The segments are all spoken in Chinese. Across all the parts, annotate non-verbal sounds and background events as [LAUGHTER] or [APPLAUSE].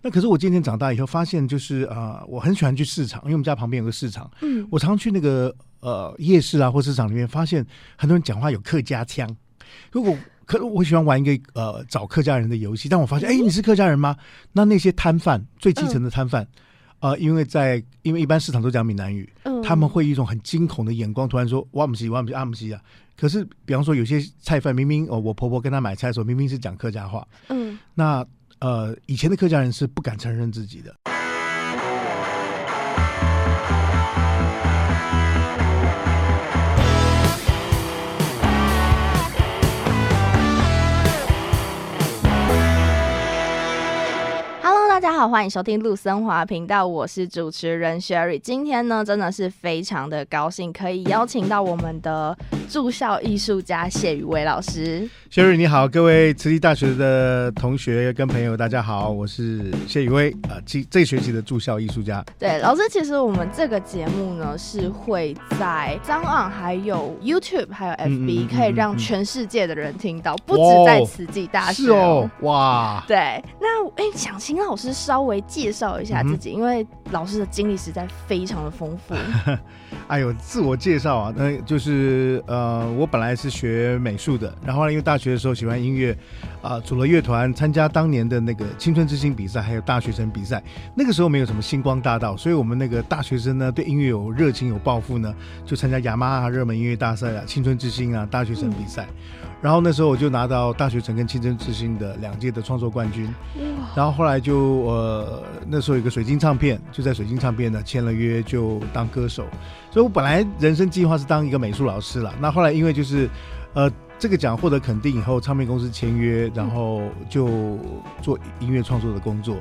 那可是我渐渐长大以后发现，就是啊、呃，我很喜欢去市场，因为我们家旁边有个市场。嗯，我常去那个呃夜市啊或市场里面，发现很多人讲话有客家腔。如果可我喜欢玩一个呃找客家人的游戏，但我发现，哎，你是客家人吗？那那些摊贩最基层的摊贩，嗯、呃，因为在因为一般市场都讲闽南语，嗯、他们会一种很惊恐的眼光，突然说“哇姆西哇姆西阿姆西啊”。可是，比方说有些菜贩明明哦，我婆婆跟他买菜的时候，明明是讲客家话，嗯，那呃，以前的客家人是不敢承认自己的。Hello，大家好，欢迎收听陆森华频道，我是主持人 Sherry。今天呢，真的是非常的高兴，可以邀请到我们的驻校艺术家谢宇威老师。Sherry 你好，各位慈济大学的同学跟朋友，大家好，我是谢宇威啊，这这学期的住校艺术家。对，老师，其实我们这个节目呢，是会在 SoundOn 还有 YouTube 还有 FB，嗯、可以让全世界的人听到，嗯、不止在慈济大学。哦，是哦，哇，对，那哎，想请老师。稍微介绍一下自己，嗯、因为老师的经历实在非常的丰富。[LAUGHS] 哎呦，自我介绍啊，那就是呃，我本来是学美术的，然后呢，因为大学的时候喜欢音乐，啊、呃，组了乐团，参加当年的那个青春之星比赛，还有大学生比赛。那个时候没有什么星光大道，所以我们那个大学生呢，对音乐有热情、有抱负呢，就参加雅马哈热门音乐大赛啊，青春之星啊，大学生比赛。嗯然后那时候我就拿到大学城跟青春之星的两届的创作冠军，然后后来就呃那时候有个水晶唱片，就在水晶唱片呢签了约就当歌手，所以我本来人生计划是当一个美术老师了，那后来因为就是呃。这个奖获得肯定以后，唱片公司签约，然后就做音乐创作的工作。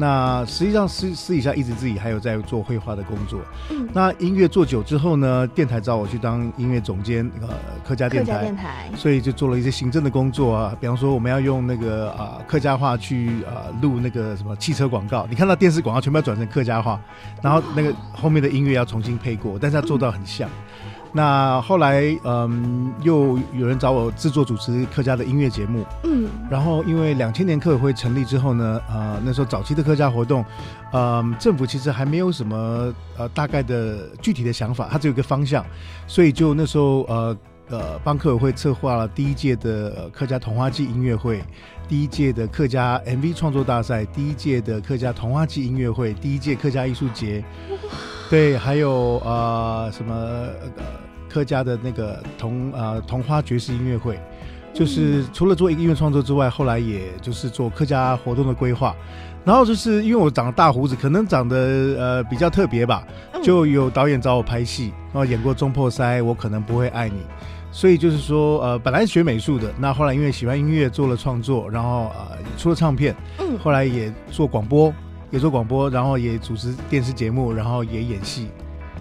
那实际上私私底下一直自己还有在做绘画的工作。嗯。那音乐做久之后呢，电台找我去当音乐总监，呃，客家电台。客家电台。所以就做了一些行政的工作啊，比方说我们要用那个啊、呃、客家话去啊、呃、录那个什么汽车广告，你看到电视广告全部要转成客家话，然后那个后面的音乐要重新配过，但是要做到很像。嗯那后来，嗯，又有人找我制作主持客家的音乐节目，嗯，然后因为两千年客委会成立之后呢，呃，那时候早期的客家活动，嗯，政府其实还没有什么呃大概的具体的想法，它只有一个方向，所以就那时候呃呃帮客委会策划了第一届的客家童话季音乐会，第一届的客家 MV 创作大赛，第一届的客家童话季音乐会，第一届客家艺术节。[LAUGHS] 对，还有呃什么呃客家的那个童呃童花爵士音乐会，就是除了做一个音乐创作之外，后来也就是做客家活动的规划。然后就是因为我长了大胡子，可能长得呃比较特别吧，就有导演找我拍戏，然后演过《中破塞》，我可能不会爱你。所以就是说呃本来学美术的，那后来因为喜欢音乐做了创作，然后呃出了唱片，后来也做广播。也做广播，然后也主持电视节目，然后也演戏，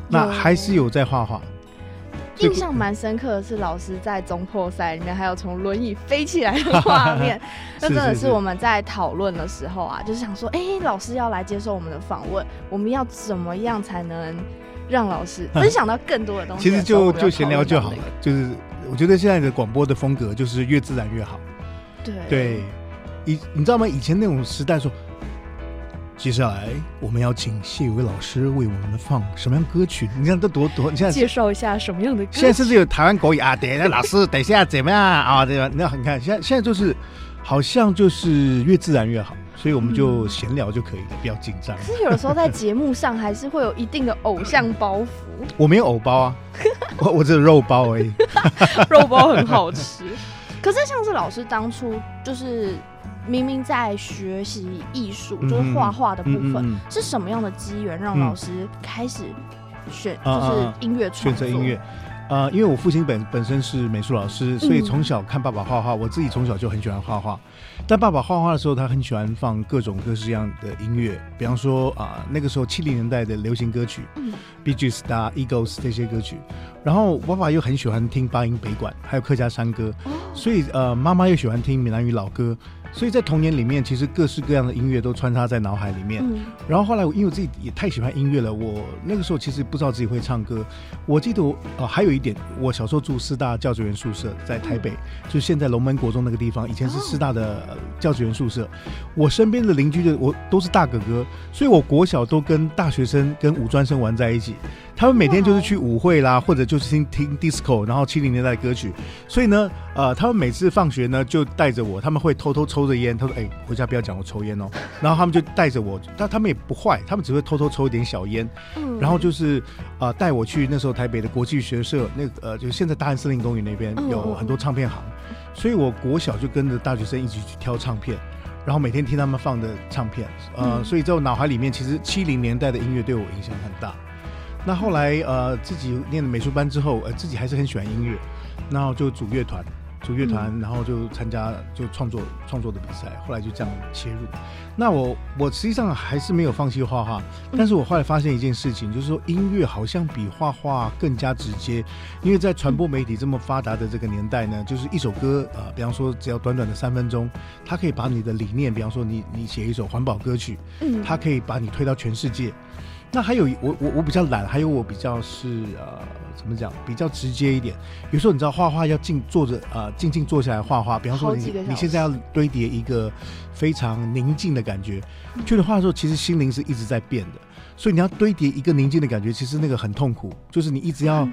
那还是有在画画。印象蛮深刻的是，老师在中破赛里面还有从轮椅飞起来的画面，[LAUGHS] 那真的是我们在讨论的时候啊，就是想说，哎，老师要来接受我们的访问，我们要怎么样才能让老师分享到更多的东西？其实就就闲聊就好了，就是我觉得现在的广播的风格就是越自然越好。对对，以你知道吗？以前那种时代说。接下来我们要请谢宇威老师为我们放什么样歌曲？你看这多多，你现在介绍一下什么样的歌曲？现在甚至有台湾国语啊，等一下老师等一下怎么样啊？对吧？那你看现在现在就是好像就是越自然越好，所以我们就闲聊就可以了，不要紧张。[LAUGHS] 其实有的时候在节目上还是会有一定的偶像包袱。我没有偶包啊，[LAUGHS] 我我只有肉包而已。[LAUGHS] 肉包很好吃，可是像是老师当初就是。明明在学习艺术，就是画画的部分，嗯嗯嗯、是什么样的机缘让老师开始选，嗯、就是音乐创作？选择音乐，呃，因为我父亲本本身是美术老师，所以从小看爸爸画画，我自己从小就很喜欢画画。但爸爸画画的时候，他很喜欢放各种各式样的音乐，比方说啊、呃，那个时候七零年代的流行歌曲，嗯，Bee Gees、Eagles 这些歌曲。然后爸爸又很喜欢听八音北管，还有客家山歌，哦、所以呃，妈妈又喜欢听闽南语老歌。所以在童年里面，其实各式各样的音乐都穿插在脑海里面。嗯、然后后来，我因为我自己也太喜欢音乐了，我那个时候其实不知道自己会唱歌。我记得我啊、呃，还有一点，我小时候住师大教职员宿舍，在台北，嗯、就现在龙门国中那个地方，以前是师大的教职员宿舍。哦、我身边的邻居的我都是大哥哥，所以我国小都跟大学生、跟五专生玩在一起。他们每天就是去舞会啦，或者就是听听 disco，然后七零年代的歌曲。所以呢，呃，他们每次放学呢，就带着我，他们会偷偷抽着烟。他说：“哎、欸，回家不要讲我抽烟哦。”然后他们就带着我，但他们也不坏，他们只会偷偷抽一点小烟。嗯然后就是呃，带我去那时候台北的国际学社，那个呃，就是现在大安森林公园那边有很多唱片行，所以我国小就跟着大学生一起去挑唱片，然后每天听他们放的唱片。呃，所以在我脑海里面，其实七零年代的音乐对我影响很大。那后来呃自己念了美术班之后，呃自己还是很喜欢音乐，然后就组乐团，组乐团，然后就参加就创作创作的比赛，后来就这样切入。那我我实际上还是没有放弃画画，但是我后来发现一件事情，就是说音乐好像比画画更加直接，因为在传播媒体这么发达的这个年代呢，就是一首歌呃，比方说只要短短的三分钟，它可以把你的理念，比方说你你写一首环保歌曲，嗯，它可以把你推到全世界。那还有我我我比较懒，还有我比较是呃怎么讲，比较直接一点。有时候你知道画画要静坐着呃静静坐下来画画，比方说你你现在要堆叠一个非常宁静的感觉，就你画的时候其实心灵是一直在变的。所以你要堆叠一个宁静的感觉，其实那个很痛苦，就是你一直要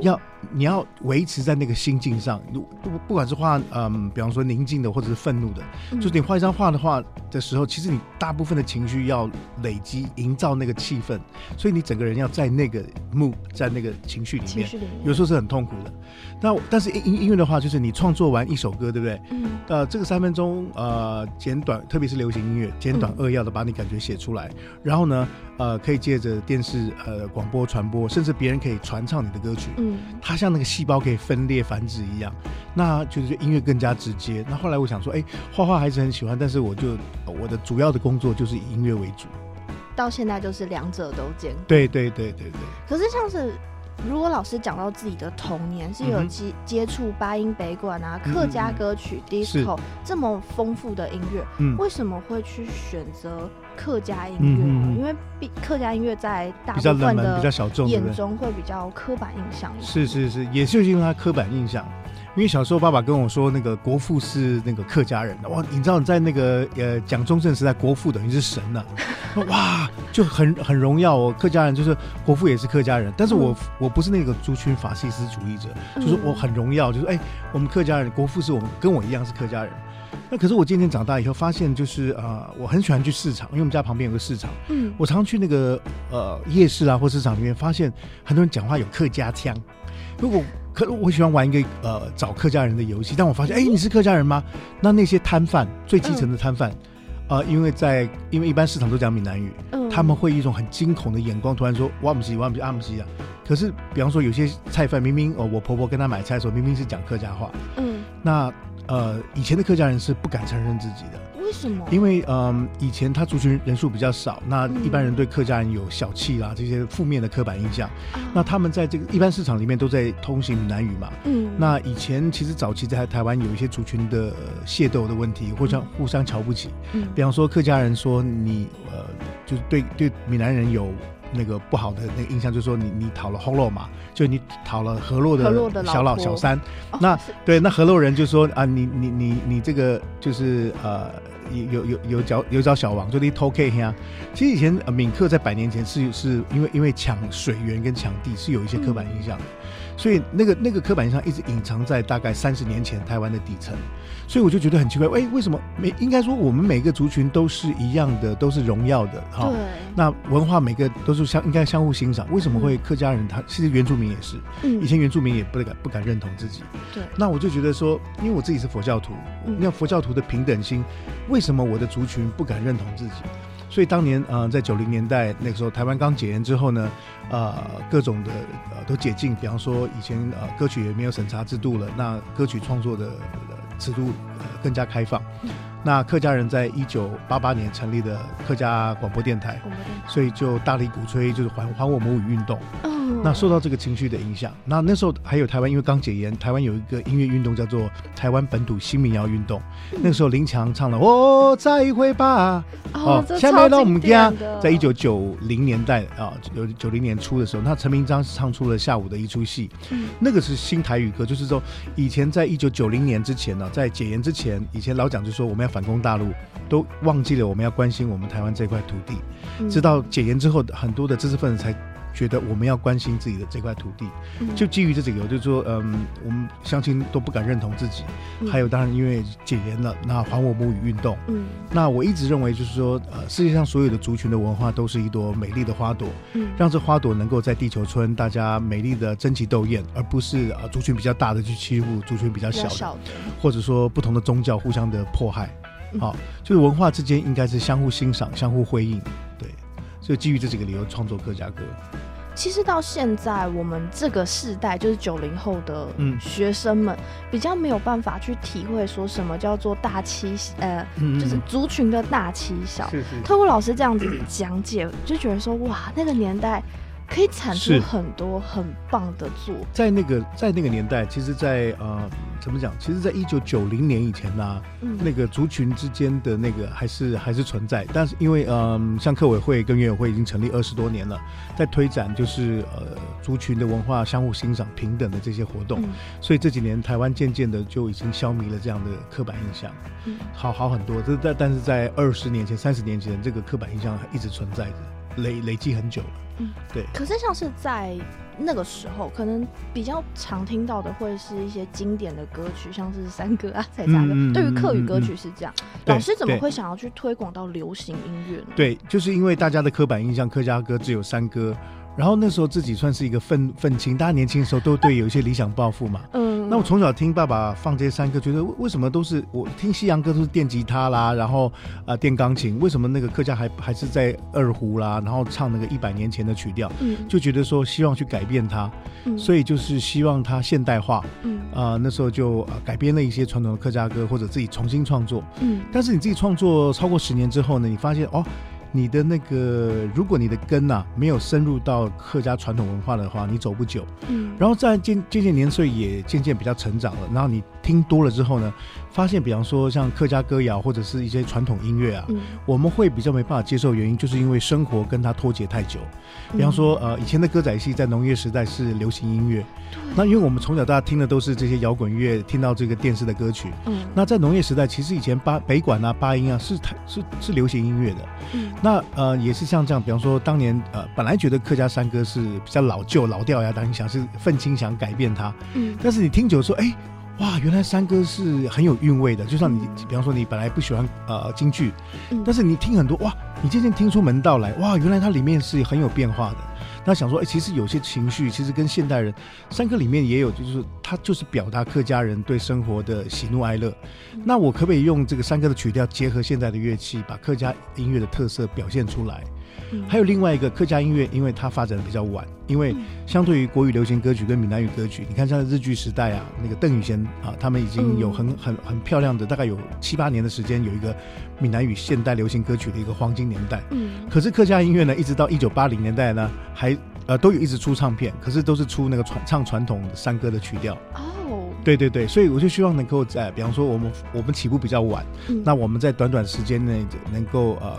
要你要维持在那个心境上。不不管是画嗯，比方说宁静的或者是愤怒的，嗯、就是你画一张画的话的时候，其实你大部分的情绪要累积，营造那个气氛，所以你整个人要在那个 mood，在那个情绪里面，里面有时候是很痛苦的。那但是音音乐的话，就是你创作完一首歌，对不对？嗯。呃，这个三分钟呃简短，特别是流行音乐，简短扼要的把你感觉写出来，嗯、然后呢，呃。可以借着电视、呃广播传播，甚至别人可以传唱你的歌曲。嗯，它像那个细胞可以分裂繁殖一样，那就是音乐更加直接。那后来我想说，哎、欸，画画还是很喜欢，但是我就我的主要的工作就是以音乐为主。到现在就是两者都兼顾。对对对对对。可是像是。如果老师讲到自己的童年是有接接触八音北管啊、客家歌曲、disco 这么丰富的音乐，为什么会去选择客家音乐？因为客家音乐在大部分的比较小众眼中会比较刻板印象。是是是，也就是因为他刻板印象。因为小时候爸爸跟我说，那个国父是那个客家人的哇，你知道你在那个呃蒋中正时代，国父等于是神呐、[LAUGHS] 啊，哇就很很荣耀哦。客家人就是国父也是客家人，但是我、嗯、我不是那个族群法西斯主义者，就是我很荣耀，就是哎、欸、我们客家人国父是我们跟我一样是客家人。[LAUGHS] 那可是我渐渐长大以后发现，就是啊、呃、我很喜欢去市场，因为我们家旁边有个市场，嗯，我常常去那个呃夜市啊或市场里面，发现很多人讲话有客家腔，如果。可我喜欢玩一个呃找客家人的游戏，但我发现，哎、欸，你是客家人吗？那那些摊贩，最基层的摊贩，呃，因为在因为一般市场都讲闽南语，嗯，他们会一种很惊恐的眼光，突然说哇姆西哇姆西阿姆西啊。可是，比方说有些菜贩，明明哦，我婆婆跟他买菜的时候，明明是讲客家话，嗯，那呃以前的客家人是不敢承认自己的。为什么？因为嗯，以前他族群人数比较少，那一般人对客家人有小气啦，这些负面的刻板印象。嗯、那他们在这个一般市场里面都在通行闽南语嘛。嗯。那以前其实早期在台湾有一些族群的械斗的问题，互相互相瞧不起。嗯。比方说客家人说你呃，就是对对闽南人有那个不好的那个印象，就是说你你讨了河洛嘛，就你讨了河洛的小老小三。哦、那对那河洛人就说啊，你你你你这个就是呃。有有有找有找小王，就你偷 K 呀。其实以前呃闽客在百年前是是因为因为抢水源跟抢地是有一些刻板印象的，嗯、所以那个那个刻板印象一直隐藏在大概三十年前台湾的底层，所以我就觉得很奇怪，哎、欸，为什么每应该说我们每个族群都是一样的，都是荣耀的哈？对。那文化每个都是相应该相互欣赏，为什么会客家人他其实原住民也是，嗯、以前原住民也不敢不敢认同自己，对。那我就觉得说，因为我自己是佛教徒，那、嗯、佛教徒的平等心为为什么我的族群不敢认同自己？所以当年，呃，在九零年代那个时候，台湾刚解严之后呢，呃，各种的呃都解禁，比方说以前呃歌曲也没有审查制度了，那歌曲创作的尺度呃更加开放。那客家人在一九八八年成立的客家广播电台，所以就大力鼓吹就是还还我母语运动。嗯，那受到这个情绪的影响，那那时候还有台湾，因为刚解严，台湾有一个音乐运动叫做台湾本土新民谣运动。嗯、那个时候林强唱了《哦，再一回吧》，哦，下面到我们家，在一九九零年代啊，九九零年初的时候，那陈明章是唱出了下午的一出戏，嗯，那个是新台语歌，就是说以前在一九九零年之前呢，在解严之前，以前老蒋就说我们要反攻大陆，都忘记了我们要关心我们台湾这块土地，嗯、直到解严之后，很多的知识分子才。觉得我们要关心自己的这块土地，就基于这几个，就是说，嗯，我们相亲都不敢认同自己，还有当然因为解严了，那还我母语运动，嗯，那我一直认为就是说，呃，世界上所有的族群的文化都是一朵美丽的花朵，嗯，让这花朵能够在地球村大家美丽的争奇斗艳，而不是呃族群比较大的去欺负族群比较小的，或者说不同的宗教互相的迫害，好，就是文化之间应该是相互欣赏、相互辉映，对，所以基于这几个理由创作客家歌。其实到现在，我们这个世代就是九零后的学生们，比较没有办法去体会说什么叫做大欺，呃，就是族群的大欺小。透过老师这样子讲解，就觉得说哇，那个年代。可以产出很多很棒的作。在那个在那个年代，其实在，在呃，怎么讲？其实，在一九九零年以前呢、啊嗯，那个族群之间的那个还是还是存在。但是因为嗯、呃，像客委会跟原委会已经成立二十多年了，在推展就是呃族群的文化相互欣赏、平等的这些活动，嗯、所以这几年台湾渐渐的就已经消弭了这样的刻板印象，嗯、好好很多。这但但是在二十年前、三十年前，这个刻板印象还一直存在着，累累积很久了。嗯，对。可是像是在那个时候，可能比较常听到的会是一些经典的歌曲，像是山歌啊、采茶歌。嗯、对于客语歌曲是这样，嗯、老师怎么会想要去推广到流行音乐呢？对，就是因为大家的刻板印象，客家歌只有山歌。然后那时候自己算是一个愤愤青，大家年轻的时候都对有一些理想抱负嘛。嗯。那我从小听爸爸放这些山歌，觉得为什么都是我听西洋歌都是电吉他啦，然后啊、呃、电钢琴，为什么那个客家还还是在二胡啦，然后唱那个一百年前的曲调？嗯。就觉得说希望去改变它，嗯。所以就是希望它现代化。嗯。啊、呃，那时候就改编了一些传统的客家歌，或者自己重新创作。嗯。但是你自己创作超过十年之后呢，你发现哦。你的那个，如果你的根呐、啊、没有深入到客家传统文化的话，你走不久。嗯，然后在渐渐渐年岁也渐渐比较成长了，然后你听多了之后呢，发现比方说像客家歌谣或者是一些传统音乐啊、嗯，我们会比较没办法接受，原因就是因为生活跟它脱节太久。比方说，呃，以前的歌仔戏在农业时代是流行音乐，那因为我们从小到大听的都是这些摇滚乐，听到这个电视的歌曲。嗯，那在农业时代，其实以前八北管啊、八音啊是台是是流行音乐的。嗯，那呃也是像这样，比方说当年呃本来觉得客家山歌是比较老旧老调呀，但你想是愤青想改变它。嗯，但是你听久了说，哎。哇，原来山歌是很有韵味的，就像你，比方说你本来不喜欢呃京剧，但是你听很多哇，你渐渐听出门道来，哇，原来它里面是很有变化的。那想说，哎、欸，其实有些情绪，其实跟现代人山歌里面也有，就是它就是表达客家人对生活的喜怒哀乐。那我可不可以用这个山歌的曲调结合现代的乐器，把客家音乐的特色表现出来？还有另外一个客家音乐，因为它发展的比较晚，因为相对于国语流行歌曲跟闽南语歌曲，你看像日剧时代啊，那个邓雨贤啊，他们已经有很很很漂亮的，大概有七八年的时间，有一个闽南语现代流行歌曲的一个黄金年代。嗯，可是客家音乐呢，一直到一九八零年代呢，还呃都有一直出唱片，可是都是出那个传唱传统山歌的曲调。哦，对对对，所以我就希望能够在，比方说我们我们起步比较晚，嗯，那我们在短短时间内能够呃。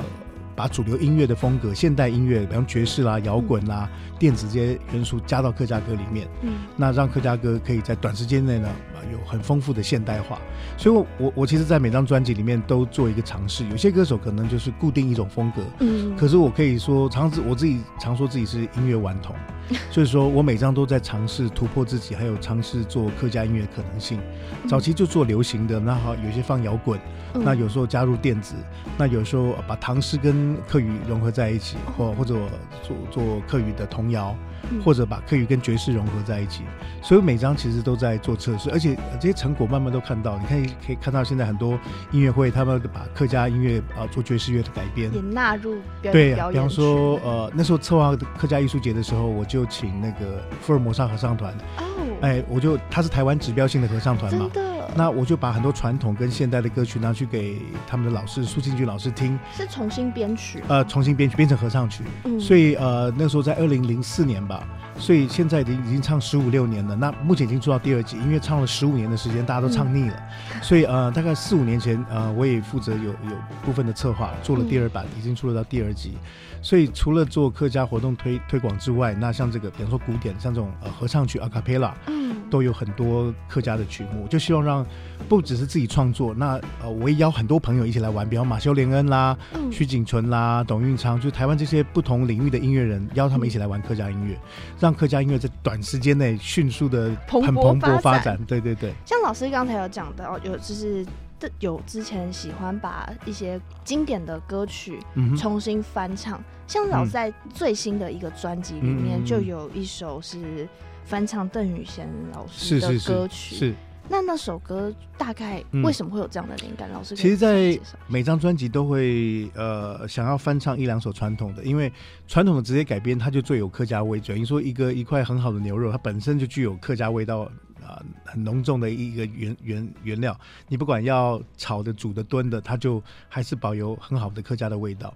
把主流音乐的风格、现代音乐，比方爵士啦、摇滚啦、电子这些元素加到客家歌里面，嗯，那让客家歌可以在短时间内呢，有很丰富的现代化。所以我，我我其实，在每张专辑里面都做一个尝试。有些歌手可能就是固定一种风格，嗯，可是我可以说，常我自己常说自己是音乐顽童，[LAUGHS] 所以说我每张都在尝试突破自己，还有尝试做客家音乐可能性。早期就做流行的，那好，有些放摇滚，那有时候加入电子，那有时候把唐诗跟客语融合在一起，或或者做做客语的童谣，或者把客语跟爵士融合在一起，所以每张其实都在做测试，而且这些成果慢慢都看到。你看可以看到现在很多音乐会，他们把客家音乐啊做爵士乐的改编，也纳入表演。对，比方说呃那时候策划客家艺术节的时候，我就请那个福尔摩沙合唱团。哦。哎，我就他是台湾指标性的合唱团嘛。那我就把很多传统跟现代的歌曲拿去给他们的老师苏庆军老师听，是重新编曲，呃，重新编曲编成合唱曲。嗯，所以呃那时候在二零零四年吧，所以现在已经已经唱十五六年了。那目前已经做到第二集，因为唱了十五年的时间，大家都唱腻了。嗯、[LAUGHS] 所以呃，大概四五年前呃，我也负责有有部分的策划，做了第二版，嗯、已经出了到第二集。所以除了做客家活动推推广之外，那像这个，比方说古典，像这种呃合唱曲、阿卡贝拉，嗯，都有很多客家的曲目，就希望让不只是自己创作，那呃我也邀很多朋友一起来玩，比方马修连恩啦、嗯、徐景淳啦、董运昌，就台湾这些不同领域的音乐人，邀他们一起来玩客家音乐，嗯、让客家音乐在短时间内迅速的很蓬勃发展。对对对，像老师刚才有讲到，有就是。有之前喜欢把一些经典的歌曲重新翻唱，嗯、像老在最新的一个专辑里面，就有一首是翻唱邓雨贤老师的歌曲。是，是，是，是那那首歌大概为什么会有这样的灵感？嗯、老师其实，在每张专辑都会呃想要翻唱一两首传统的，因为传统的直接改编，它就最有客家味。等于说一个一块很好的牛肉，它本身就具有客家味道。啊，很浓重的一个原原原料，你不管要炒的、煮的、炖的，它就还是保有很好的客家的味道。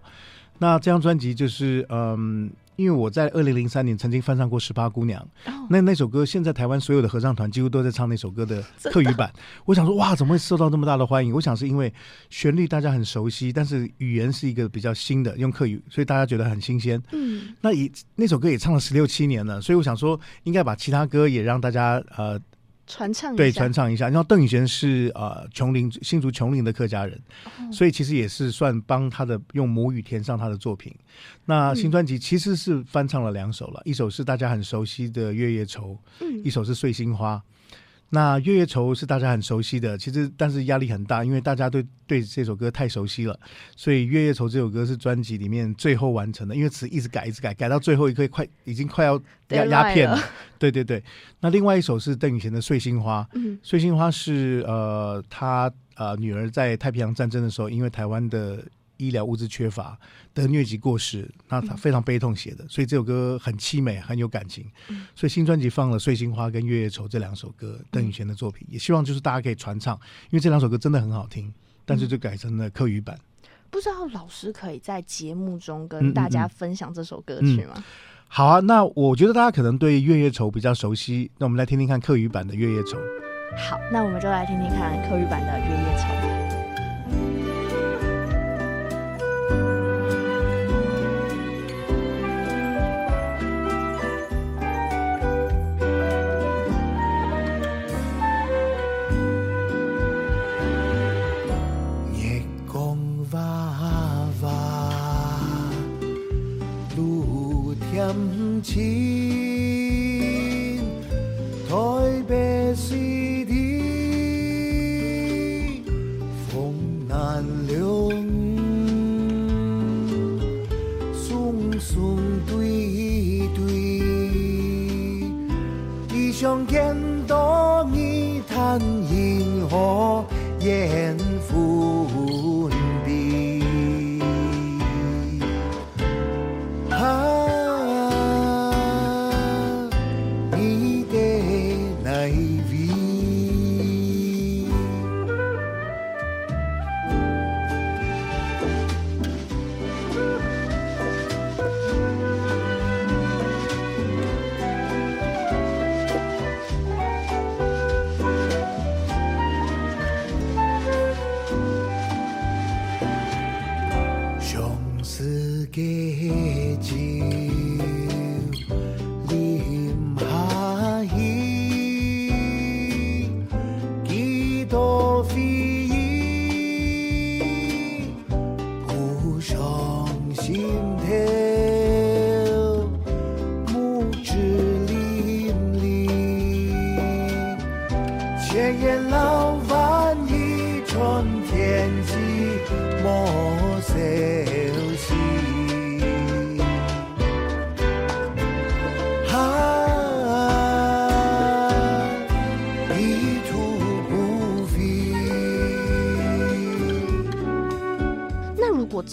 那这张专辑就是，嗯，因为我在二零零三年曾经翻唱过《十八姑娘》哦，那那首歌现在台湾所有的合唱团几乎都在唱那首歌的 [LAUGHS] 客语版。我想说，哇，怎么会受到这么大的欢迎？我想是因为旋律大家很熟悉，但是语言是一个比较新的，用客语，所以大家觉得很新鲜。嗯，那以那首歌也唱了十六七年了，所以我想说，应该把其他歌也让大家呃。传唱对，传唱一下。然后邓雨贤是呃琼林新竹琼林的客家人，哦、所以其实也是算帮他的用母语填上他的作品。那新专辑其实是翻唱了两首了，嗯、一首是大家很熟悉的《月夜愁》，嗯，一首是《碎心花》。那月夜愁是大家很熟悉的，其实但是压力很大，因为大家对对这首歌太熟悉了，所以月夜愁这首歌是专辑里面最后完成的，因为词一直改一直改，改到最后一刻快已经快要压压片了。对对对，那另外一首是邓雨贤的碎心花，嗯，碎心花是呃他呃女儿在太平洋战争的时候，因为台湾的。医疗物资缺乏，得疟疾过世，那他非常悲痛写的，嗯、所以这首歌很凄美，很有感情。嗯、所以新专辑放了《碎心花》跟《月夜愁》这两首歌，邓雨贤的作品，也希望就是大家可以传唱，因为这两首歌真的很好听，但是就改成了客语版。不知道老师可以在节目中跟大家分享这首歌曲吗？嗯嗯嗯、好啊，那我觉得大家可能对《月夜愁》比较熟悉，那我们来听听看客语版的《月夜愁》。好，那我们就来听听看客语版的《月夜愁》。情。伤心。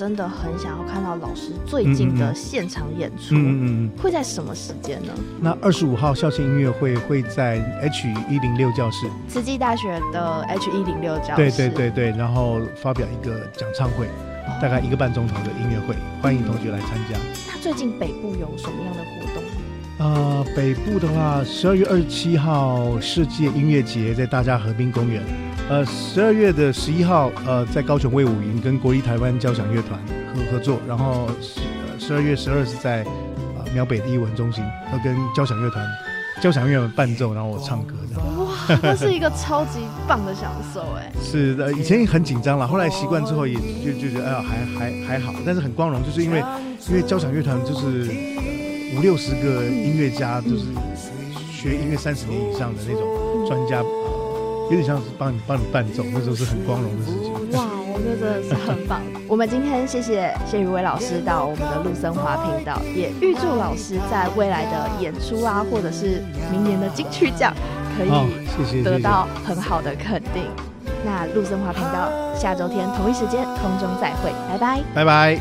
真的很想要看到老师最近的现场演出，嗯嗯，会在什么时间呢？那二十五号校庆音乐会会在 H 一零六教室，慈济大学的 H 一零六教室，对对对对，然后发表一个讲唱会，哦、大概一个半钟头的音乐会，欢迎同学来参加。那最近北部有什么样的活动？呃，北部的话，十二月二十七号世界音乐节在大家河滨公园。呃，十二月的十一号，呃，在高雄卫武营跟国立台湾交响乐团合合作。然后十十二月十二是在呃苗北的艺文中心，要跟交响乐团交响乐伴奏，然后我唱歌这样。哇，那是一个超级棒的享受哎。是的，以前很紧张了，后来习惯之后也就就觉得哎呀还还还好，但是很光荣，就是因为因为交响乐团就是。五六十个音乐家，就是学音乐三十年以上的那种专家，有点像是帮你帮你伴奏那时候是很光荣的事情。哇我觉得真的是很棒。我们今天谢谢谢宇威老师到我们的陆森华频道也预祝老师在未来的演出啊或者是明年的金曲奖可以得到很好的肯定。那陆森华频道下周天同一时间空中再会拜拜。拜拜。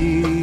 you.